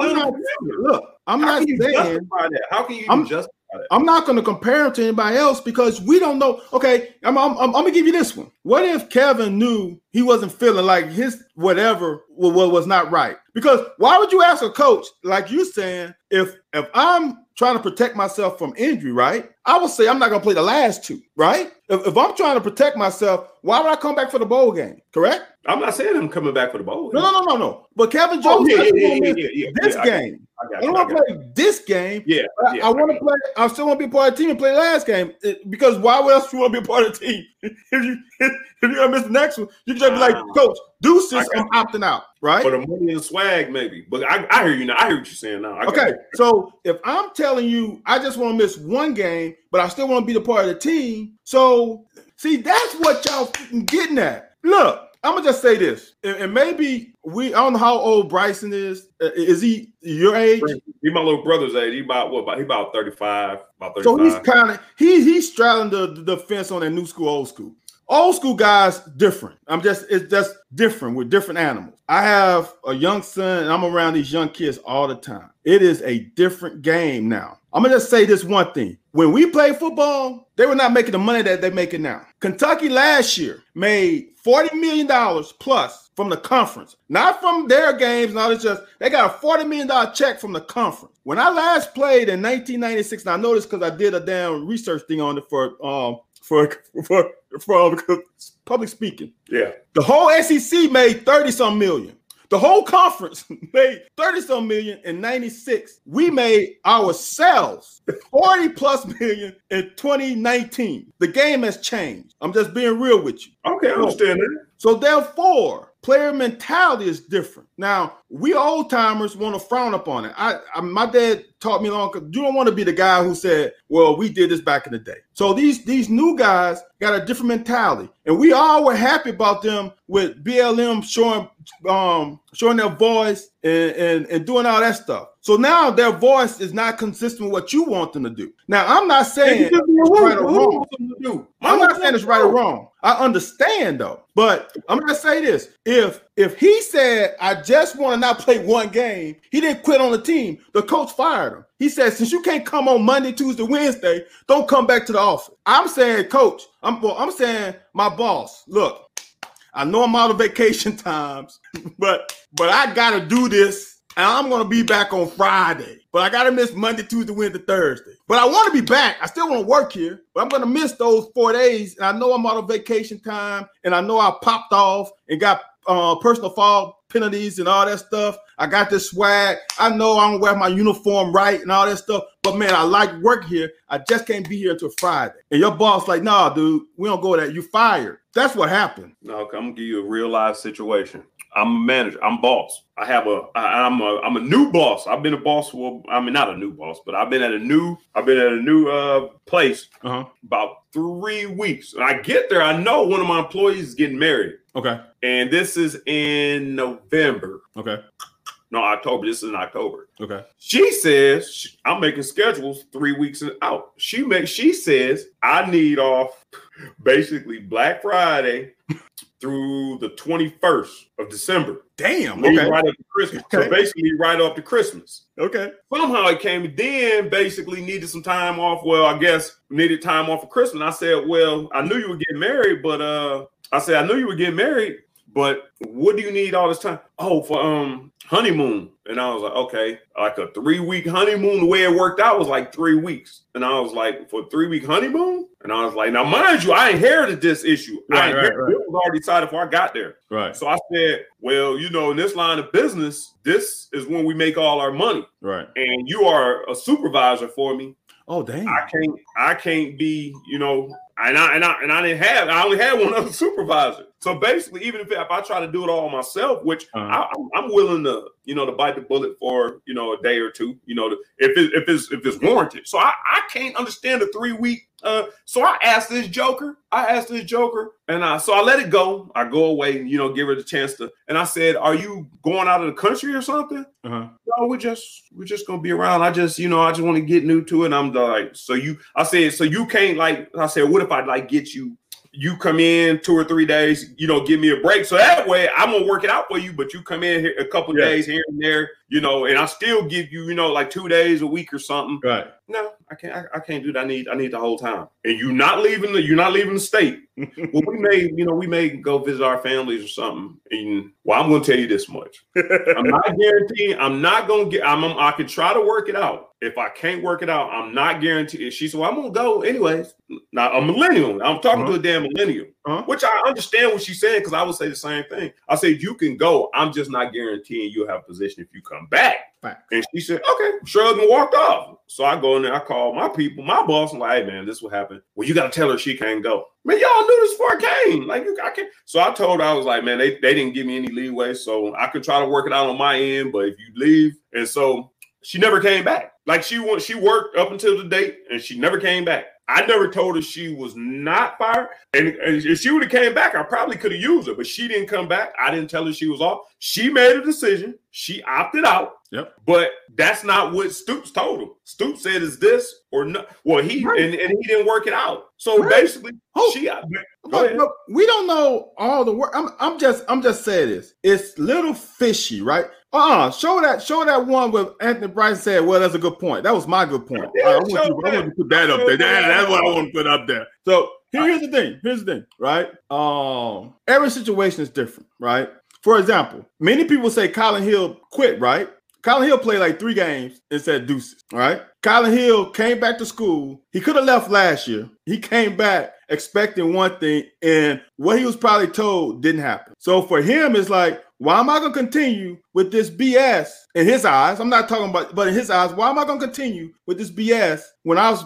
I'm not, look, I'm how not saying that? How can you I'm- justify? I'm not going to compare him to anybody else because we don't know. Okay, I'm, I'm, I'm, I'm going to give you this one. What if Kevin knew he wasn't feeling like his whatever was, was not right? Because why would you ask a coach like you saying if if I'm trying to protect myself from injury, right? I would say I'm not going to play the last two, right? If, if I'm trying to protect myself, why would I come back for the bowl game? Correct? I'm not saying I'm coming back for the bowl. No, no, no, no, no. But Kevin Oh, Jones yeah, yeah, doesn't yeah, wanna yeah, miss yeah, yeah, this yeah, I got game. I don't want to play this game. Yeah, I, I want to play. I still want to be part of the team and play the last game It- because why else you want to be a part of the team? if you if you're gonna miss the next one, you can just be like. Coach, deuces, I'm opting out, right? for the money and swag, maybe. But I, I hear you now. I hear what you're saying now. Okay, you. so if I'm telling you I just want to miss one game, but I still want to be the part of the team, so see that's what y'all getting at. Look, I'm gonna just say this, and, and maybe we I don't know how old Bryson is. Uh, Is he your age? He my little brother's age. He about what? About he about 35. About 35. So he's kind of he he's straddling the, the fence on that new school, old school. Old school guys different. I'm just it's just different with different animals. I have a young son, and I'm around these young kids all the time. It is a different game now. I'm gonna just say this one thing: when we played football, they were not making the money that they're making now. Kentucky last year made forty million dollars plus from the conference, not from their games. All this just they got a forty million dollar check from the conference. When I last played in 1996, and I this because I did a damn research thing on it for um for for for um, public speaking. yeah. The whole SEC made 30 some million. The whole conference made 30 some million in 96. We made ourselves 40 plus million in 2019. The game has changed. I'm just being real with you. Okay, I understand that. So therefore, player mentality is different. Now, we old timers want to frown upon it. I, I my dad taught me long. You don't want to be the guy who said, "Well, we did this back in the day." So these these new guys got a different mentality, and we all were happy about them with BLM showing um showing their voice and, and and doing all that stuff. So now their voice is not consistent with what you want them to do. Now, I'm not saying it's right or wrong. wants them to do? I'm not saying it's right or wrong. I understand though, but I'm gonna say this: if if he said I just want to not play one game, he didn't quit on the team. The coach fired him. He said since you can't come on Monday, Tuesday, Wednesday, don't come back to the office. I'm saying, coach. I'm well, I'm saying my boss. Look, I know I'm out of vacation times, but but I gotta do this. And I'm gonna be back on Friday. But I gotta miss Monday, Tuesday, Wednesday, Thursday. But I want to be back. I still want to work here, but I'm gonna miss those four days. And I know I'm out of vacation time, and I know I popped off and got uh personal foul penalties and all that stuff. I got this swag. I know I'm gonna wear my uniform right and all that stuff. But man, I like work here. I just can't be here until Friday. And your boss like, nah, dude, we don't go that. You fired. That's what happened. No, I'm gonna give you a real life situation. I'm a manager. I'm boss. I have a. I, I'm a. I'm a new boss. I've been a boss for. I mean, not a new boss, but I've been at a new. I've been at a new uh place Uh-huh. about three weeks. And I get there. I know one of my employees is getting married, Okay. and this is in November. Okay. No, October. This is in October. Okay. She says she- I'm making schedules three weeks out. She makes. She says I need off basically Black Friday through the 21st of December. Damn. Okay. Right up to Christmas. Okay. So basically, right up to Christmas. Okay. Somehow it came. Then basically needed some time off. Well, I guess needed time off for Christmas. I said, well, I knew you were getting married, but uh, I said I knew you were getting married, but what do you need all this time? Oh, for um honeymoon. And I was like, okay, like a three week honeymoon. The way it worked out was like three weeks. And I was like, for three week honeymoon? And I was like, now mind you, I inherited this issue. Right, I right, right. It was already decided before I got there. Right. So I said, well, you know, in this line of business, this is when we make all our money. Right. And you are a supervisor for me. Oh damn. I can't I can't be, you know, and I and I and I didn't have. I only had one other supervisor. So basically, even if, if I try to do it all myself, which Uh-huh. I, I'm- I'm willing to, you know, to bite the bullet for, you know, a day or two, you know, to, if it, if it's if it's warranted. So I, I can't understand a three week. Uh, so I asked this Joker. I asked this Joker, and I so I let it go. I go away, and you know, give her the chance to. And I said, "Are you going out of the country or something?" Uh-huh. no, we're just we're just gonna be around. I just, you know, I just want to get new to it. And I'm like, so you I said, so you can't like I said, what if I like get you you come in two or three days, you know, give me a break. So that way I'm gonna work it out for you, but you come in here a couple Yeah. days here and there, you know, and I still give you, you know, like two days a week or something. Right. No, I can't I, I can't do that. I need I need the whole time. And you're not leaving the you're not leaving the state. well, we may, you know, we may go visit our families or something. And well, I'm gonna tell you this much. I'm not guaranteeing. I'm not gonna get. I'm. I can try to work it out. If I can't work it out, I'm not guaranteed. She said, "Well, I'm gonna go anyways." Now a millennial. I'm talking to a damn millennial, Uh-huh. which I understand what she's saying because I would say the same thing. I said you can go. I'm just not guaranteeing you'll have a position if you come back. Facts. And she said, "Okay." Shrugged and walked off. So I go in there. I call my people, my boss. I'm like, "Hey, man, this will happen. Well, you got to tell her she can't go." Man, y'all knew this before I came. Like, you, I can't. So I told her, I was like, man, they, they didn't give me any leeway. So I could try to work it out on my end. But if you leave, and so she never came back. Like she went, she worked up until the date, and she never came back. I never told her she was not fired. And, and if she would have came back, I probably could have used her, but she didn't come back. I didn't tell her she was off. She made a decision. She opted out. Yep. But that's not what Stoops told him. Stoops said, "Is this or no?" Well, he Right. and, and he didn't work it out. So Right. basically, Oh, she. Go But, ahead. we don't know all the work. I'm, I'm just I'm just saying this. It's little fishy, right? Uh-uh. Show that show that one with Anthony Bryson said, well, that's a good point. That was my good point. Yeah, I, want you, I want to put that up there. That- that's what I want to put up there. So here- here's the thing. Here's the thing, right? Um, every situation is different, right? For example, many people say Kylin Hill quit, right? Kylin Hill played like three games and said deuces. right? Kylin Hill came back to school. He could have left last year. He came back expecting one thing, and what he was probably told didn't happen. So for him, it's like, why am I going to continue with this BS in his eyes? I'm not talking about, but in his eyes, why am I going to continue with this BS when I was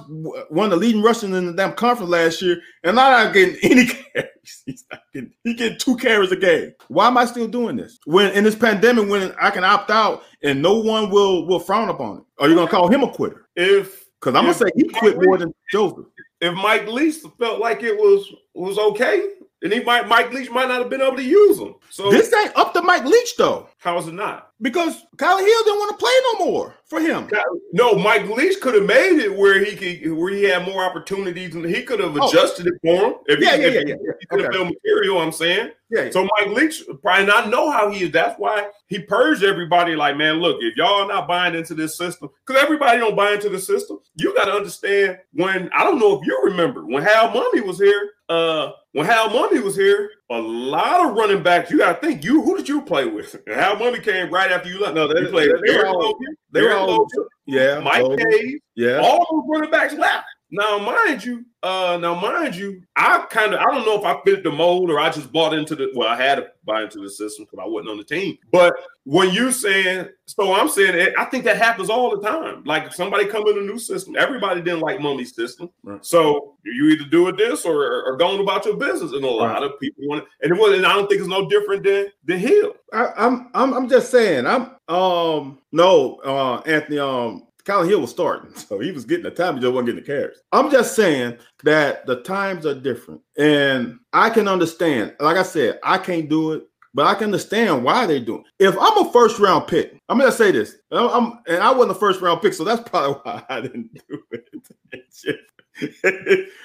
one of the leading rushers in the damn conference last year, and I'm not getting any carries? He's not getting, he getting two carries a game. Why am I still doing this? When in this pandemic, when I can opt out and no one will will frown upon it, are you going to call him a quitter? if Because I'm gonna say he quit more than Joseph. if Mike Leach felt like it was was okay, then he might Mike Leach might not have been able to use him. So This ain't up to Mike Leach though, how is it not? because Kylin Hill didn't want to play no more for him. No, Mike Leach could have made it where he could where he had more opportunities and he could have Oh. adjusted it for him. If Yeah, he, yeah, if yeah, yeah, yeah. he could have Okay. material, I'm saying. Yeah, So Mike Leach probably not know how he is. That's why he purged everybody. Like, man, look, if y'all not buying into this system, because everybody don't buy into the system, you got to understand when I don't know if you remember when Hal Mumme was here. Uh, when Hal Mumme was here, a lot of running backs. You got to think, you who did you play with? And Hal Mumme came right after you left. No, they- you played they- they were all- Logan, they were all- Logan, yeah, Mike Hayes, yeah. all those running backs left. Now, mind you, uh, now mind you, I kind of I don't know if I fit the mold or I just bought into the well, I had to buy into the system because I wasn't on the team. But when you saying, so I'm saying it, I think that happens all the time. Like if somebody come in a new system, everybody didn't like Mumme's system. Right. So you either do it this or, or going about your business. And a lot of people want it. And it was, and I don't think it's no different than the Hill. I, I'm I'm I'm just saying. I'm um no uh Anthony um Kylin Hill was starting, so he was getting the time. He just wasn't getting the carries. I'm just saying that the times are different, and I can understand. Like I said, I can't do it, but I can understand why they're doing. It. If I'm a first round pick, I'm gonna say this. I'm, I'm- and I wasn't a first round pick, so that's probably why I didn't do it.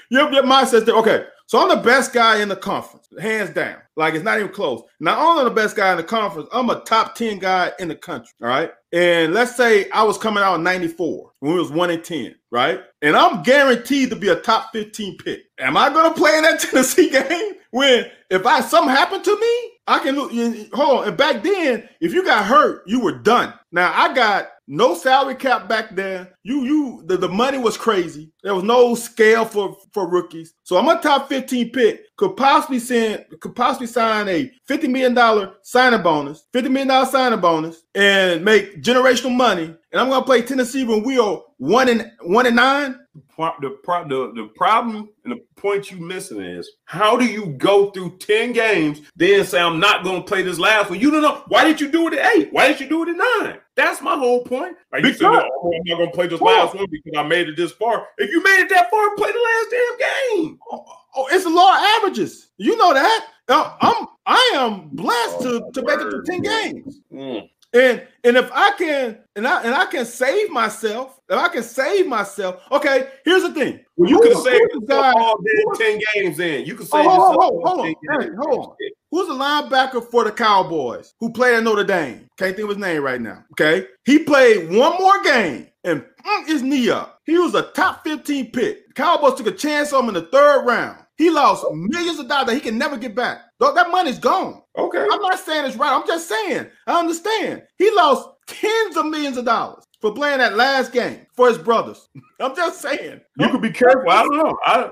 Your, your mindset's there. Okay, so I'm the best guy in the conference, hands down. Like it's not even close. Not only the best guy in the conference, I'm a top 10 guy in the country. All right. And let's say I was coming out in 94 when we was 1 in 10, right? And I'm guaranteed to be a top 15 pick. Am I gonna play in that Tennessee game when if I something happened to me, I can hold on. And back then, if you got hurt, you were done. Now I got no salary cap back then. You you the, the money was crazy. There was no scale for for rookies. So I'm a top 15 pick. Could possibly send could possibly sign a 50 million dollar signing bonus, 50 million dollar signing bonus, and make generational money. And I'm gonna play Tennessee when we are one and one and nine. The, pro- the, the problem and the point you missing is how do you go through 10 games, then say, I'm not to play this last one? You don't know. Why did you do it at eight? Why did you do it at nine? That's my whole point. Like you said, Because- oh, I'm not going to play this last one because I made it this far. If you made it that far, play the last damn game. Oh, oh, it's a law of averages. You know that. Uh, I'm I am blessed to, Oh, to make it to 10 games. Mm. And and if I can and I and I can save myself, if I can save myself, okay. Here's the thing. Well, you Who- could have saved who's the yourself guy- all 10 games in. You Oh, save hold on, yourself hold on, hold on. 10 Hey, games. hold on. Who's the linebacker for the Cowboys who played at Notre Dame? Can't think of his name right now. Okay. He played one more game and mm, his knee up. He was a top 15 pick. The Cowboys took a chance on him in the third round. He lost millions of dollars that he can never get back. Dog, That money's gone. Okay. I'm not saying it's right. I'm just saying I understand. He lost tens of millions of dollars for playing that last game for his brothers. I'm just saying. You could be careful. I don't know. I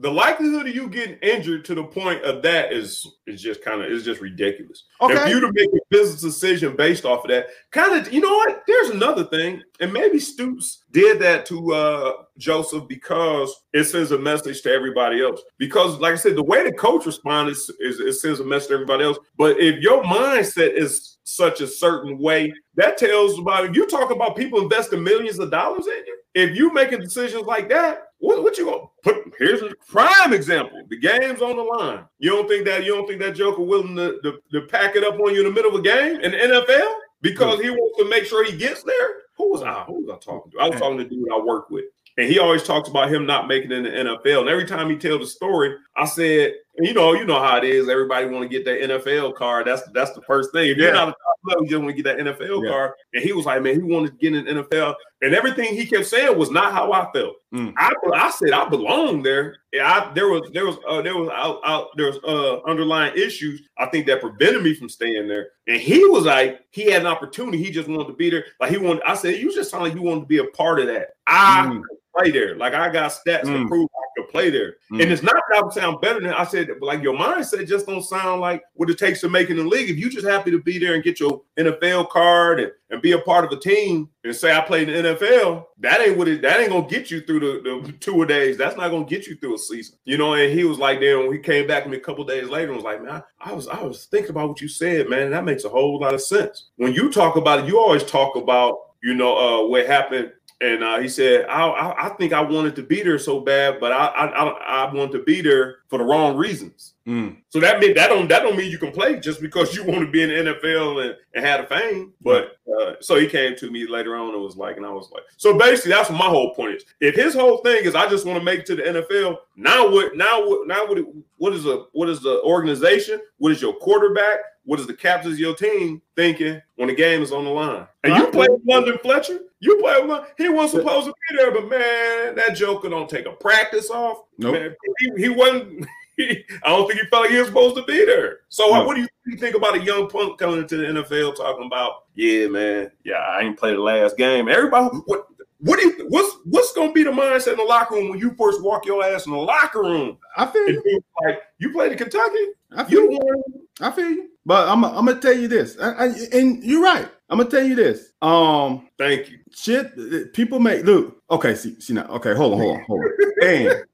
the likelihood of you getting injured to the point of that is is just kind of is just ridiculous. If you to make a business decision based off of that, kind of, you know what? There's another thing, and maybe Stoops did that to uh Joseph because it sends a message to everybody else. Because, like I said, the way the coach responds is, is it sends a message to everybody else. But if your mindset is such a certain way, that tells about you talk about people investing millions of dollars in you. If you making decisions like that, what, what you gonna put? Here's a prime example: the game's on the line. You don't think that you don't think that Joker willing to, to, to pack it up on you in the middle of a game in the NFL because he wants to make sure he gets there? Who was I? Who was I talking to? I was talking to the dude I work with. And he always talks about him not making it in the NFL. And every time he tells the story, I said, you know, you know how it is. Everybody want to get that NFL card. That's that's the first thing. If you're Yeah. not a top level, you just want to get that NFL Yeah. card. And he was like, man, he wanted to get an NFL. And everything he kept saying was not how I felt. Mm. I I said I belong there. Yeah, I, there was there was uh, there was out, out there was uh, underlying issues I think that prevented me from staying there. And he was like he had an opportunity. He just wanted to be there. Like he wanted. I said you just sound like you wanted to be a part of that. I Mm. Play there. Like I got stats to Mm. prove I could play there. Mm. And it's not that I would sound better than I said. Like your mindset just don't sound like what it takes to make in the league. If you just happy to be there and get your NFL card and, and be a part of a team and say I played in the NFL, that ain't what it. That ain't gonna get you through the, the two days. That's not gonna get you through a season. You know. And he was like, then when he came back to me a couple days later, and was like, man, I, I was I was thinking about what you said, man. And that makes a whole lot of sense. When you talk about it, you always talk about you know uh, what happened and uh, he said, I, I, I think I wanted to be there so bad, but I, I, I, I wanted to be there for the wrong reasons. Mm. So that mean that don't that don't mean you can play just because you want to be in the NFL and, and have a fame. But uh, so he came to me later on and was like, and I was like, so basically that's what my whole point is. If his whole thing is I just want to make it to the NFL, now what? Now what? Now what? What is a what is the organization? What is your quarterback? What is the captains of your team thinking when the game is on the line? And you play with London Fletcher. You play with Lon- he wasn't supposed to be there, but man, that Joker don't take a practice off. Nope. Man, he, he wasn't. I don't think he felt like he was supposed to be there. So, uh, what do you think about a young punk coming into the NFL talking about? Yeah, man. Yeah, I ain't played the last game. Everybody, what? What do you? What's what's gonna be the mindset in the locker room when you first walk your ass in the locker room? I feel you. you like you played in Kentucky, I feel you you. I feel you. But I'm, I'm gonna tell you this, I, I, and you're right. I'm gonna tell you this. Um, Thank you. shit, people make look. Okay, see, see now. Okay, hold on, hold on, hold on. And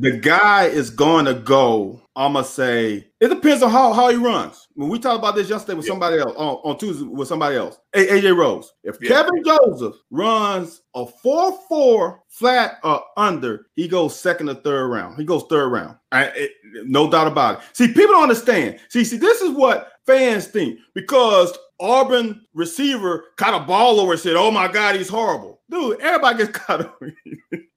the guy is going to go. I'm gonna say it depends on how, how he runs. When we talked about this yesterday with Yeah. somebody else on, on Tuesday with somebody else, A- AJ Rose. If Yeah. Kelvin Joseph runs a four four flat or under, he goes second or third round. He goes third round. I, it- no doubt about it. See, people don't understand. See, see, this is what fans think because Auburn receiver caught a ball over and said, "Oh my God, he's horrible." Dude, everybody gets caught over.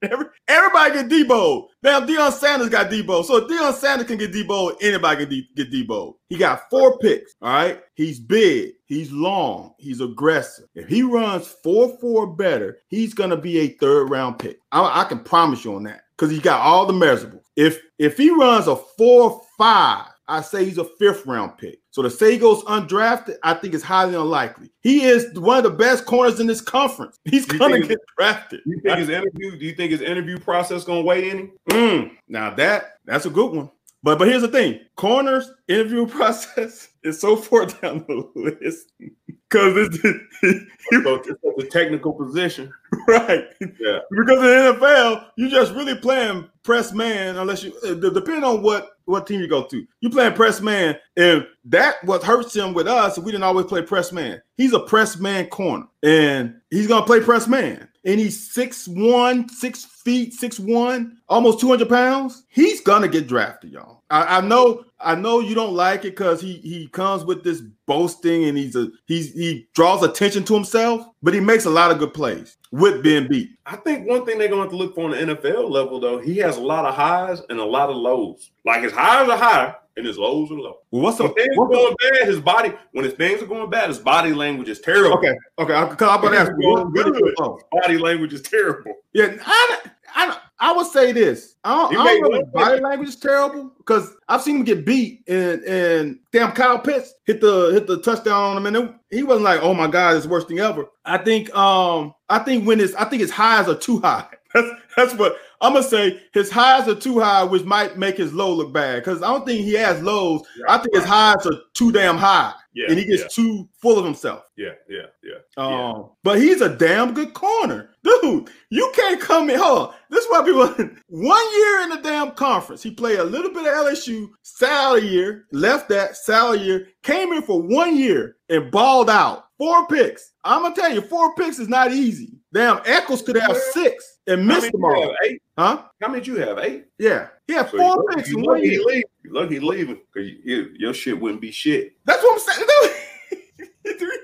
Every, everybody get Debo. Now Deion Sanders got Debo. So if Deion Sanders can get Debo, anybody can de- get Debo. He got four picks. All right. He's big. He's long. He's aggressive. If he runs four four better, he's gonna be a third round pick. I, I can promise you on that because he's got all the measurables. If if he runs a four five, I say he's a fifth round pick. So to say he goes undrafted, I think is highly unlikely. He is one of the best corners in this conference. He's You gonna get drafted. You think his interview? Do you think his interview process gonna weigh any? Mm, now that that's a good one. But but here's the thing: corners interview process is so far down the list because it's it's a technical position. right. Yeah. Because in the NFL, you just really playing press man unless you uh, de- depending on what what team you go to. You playing press man, and that what hurts him with us. We didn't always play press man. He's a press man corner, and he's gonna play press man. And he's six one, six feet, six one, almost two hundred pounds. He's gonna get drafted, y'all. I, I know, I know you don't like it because he he comes with this boasting and he's a he's he draws attention to himself, but he makes a lot of good plays with being beat. I think one thing they're going to have to look for on the NFL level, though, he has a lot of highs and a lot of lows. Like his highs are high and his lows are low. Well, what's the When things what's going bad, his body, when his things are going bad, his body language is terrible. Okay, okay. I'm to ask you. what- what is your? Body language is terrible. Yeah, I, I, I would say this. I don't, I don't know if body language is terrible because I've seen him get beat and and damn Kyle Pitts hit the hit the touchdown on him and it- he wasn't like, oh my god, it's the worst thing ever. I think um I think when his I think his highs are too high. That's that's what I'm gonna say. His highs are too high, which might make his low look bad because I don't think he has lows. I think his highs are too damn high Yeah, and he gets yeah, too full of himself. yeah, yeah, yeah. Um, Yeah. but he's a damn good corner, dude. You can't come in. Hold on. This is why people. One year in the damn conference, he played a little bit of LSU, salary year, left that salary year, came in for one year and balled out. Four picks. I'm gonna tell you, four picks is not easy. Damn, Eccles could have six and missed them all. Eight? Huh? How many you have? Eight? Yeah, he had So four picks in one year. he leave. You lucky leaving because you, your shit wouldn't be shit. That's what I'm saying. that,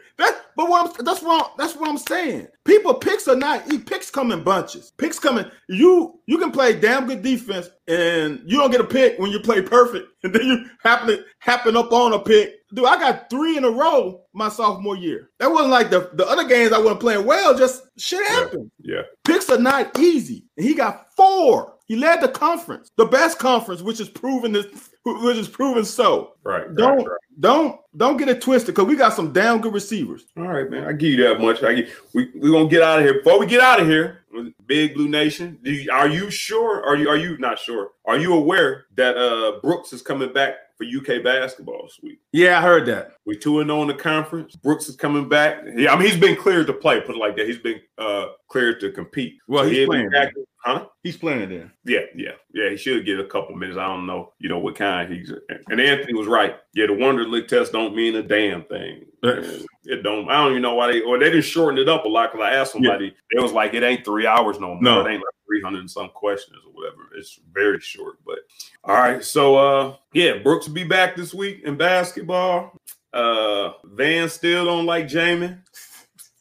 but what I'm, that's what I'm, that's what I'm saying. People picks are not e, picks come in bunches. Picks come in. You you can play damn good defense and you don't get a pick when you play perfect, and then you happen happen up on a pick. Dude, I got three in a row my sophomore year. That wasn't like the the other games I wasn't playing well. Just shit happened. Yeah. Picks are not easy, and he got four. He led the conference, the best conference, which is proven this, which is proven so. Right. right, Don't right. don't don't get it twisted because we got some damn good receivers. All right, man. I give you that much. I give, we we gonna get out of here. Before we get out of here, Big Blue Nation, do you, are you sure? Are you are you not sure? Are you aware that uh Brooks is coming back for UK basketball this week? Yeah, I heard that. We two and zero in the conference. Brooks is coming back. Yeah, I mean he's been cleared to play. Put it like that. He's been uh cleared to compete. Well, he's he'll playing. back- huh? He's playing there. Yeah, yeah, yeah. He should get a couple minutes. I don't know, you know, what kind he's. And Anthony was right. Yeah, the Wonderlic test don't mean a damn thing. It don't. I don't even know why they or they didn't shorten it up a lot. Because I asked somebody, it was like it ain't three hours no more. No. It ain't like three hundred and some questions or whatever. It's very short. But all right, so uh, yeah, Brooks will be back this week in basketball. Uh, Van still don't like Jamin.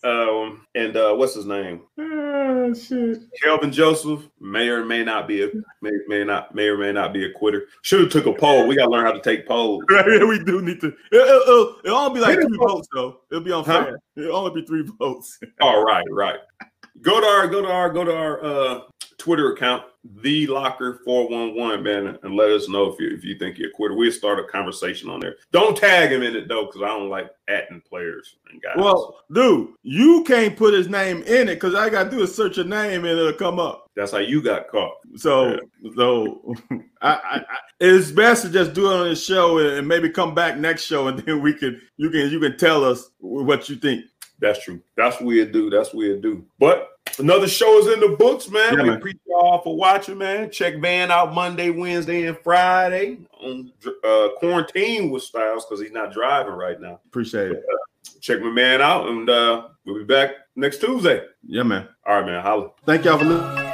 Um, and uh, what's his name? Oh shit. Kelvin Joseph may or may not be a may, may not may or may not be a quitter. Should have took a poll. We gotta learn how to take polls. Right, we do need to. It, it, will it'll only be like three votes though. It'll be unfair. It'll only be three votes. All right, right. Go to our go to our go to our uh Twitter account, the locker 411, man, and let us know if you if you think you're a quitter. We'll start a conversation on there. Don't tag him in it though, because I don't like atting players and guys. Well, dude, you can't put his name in it because I gotta do is search your name and it'll come up. that's how you got caught. So, so I, I, I, it's best to just do it on the show and, and maybe come back next show and then we can you can you can tell us what you think. That's true. That's what we do. That's what we do. But another show is in the books, man. Yeah, we man. appreciate y'all for watching, man. Check Van out Monday, Wednesday, and Friday on uh, quarantine with Styles because he's not driving right now. Appreciate it. Check my man out, and uh, we'll be back next Tuesday. Yeah, man. All right, man. Holla. Thank y'all for listening.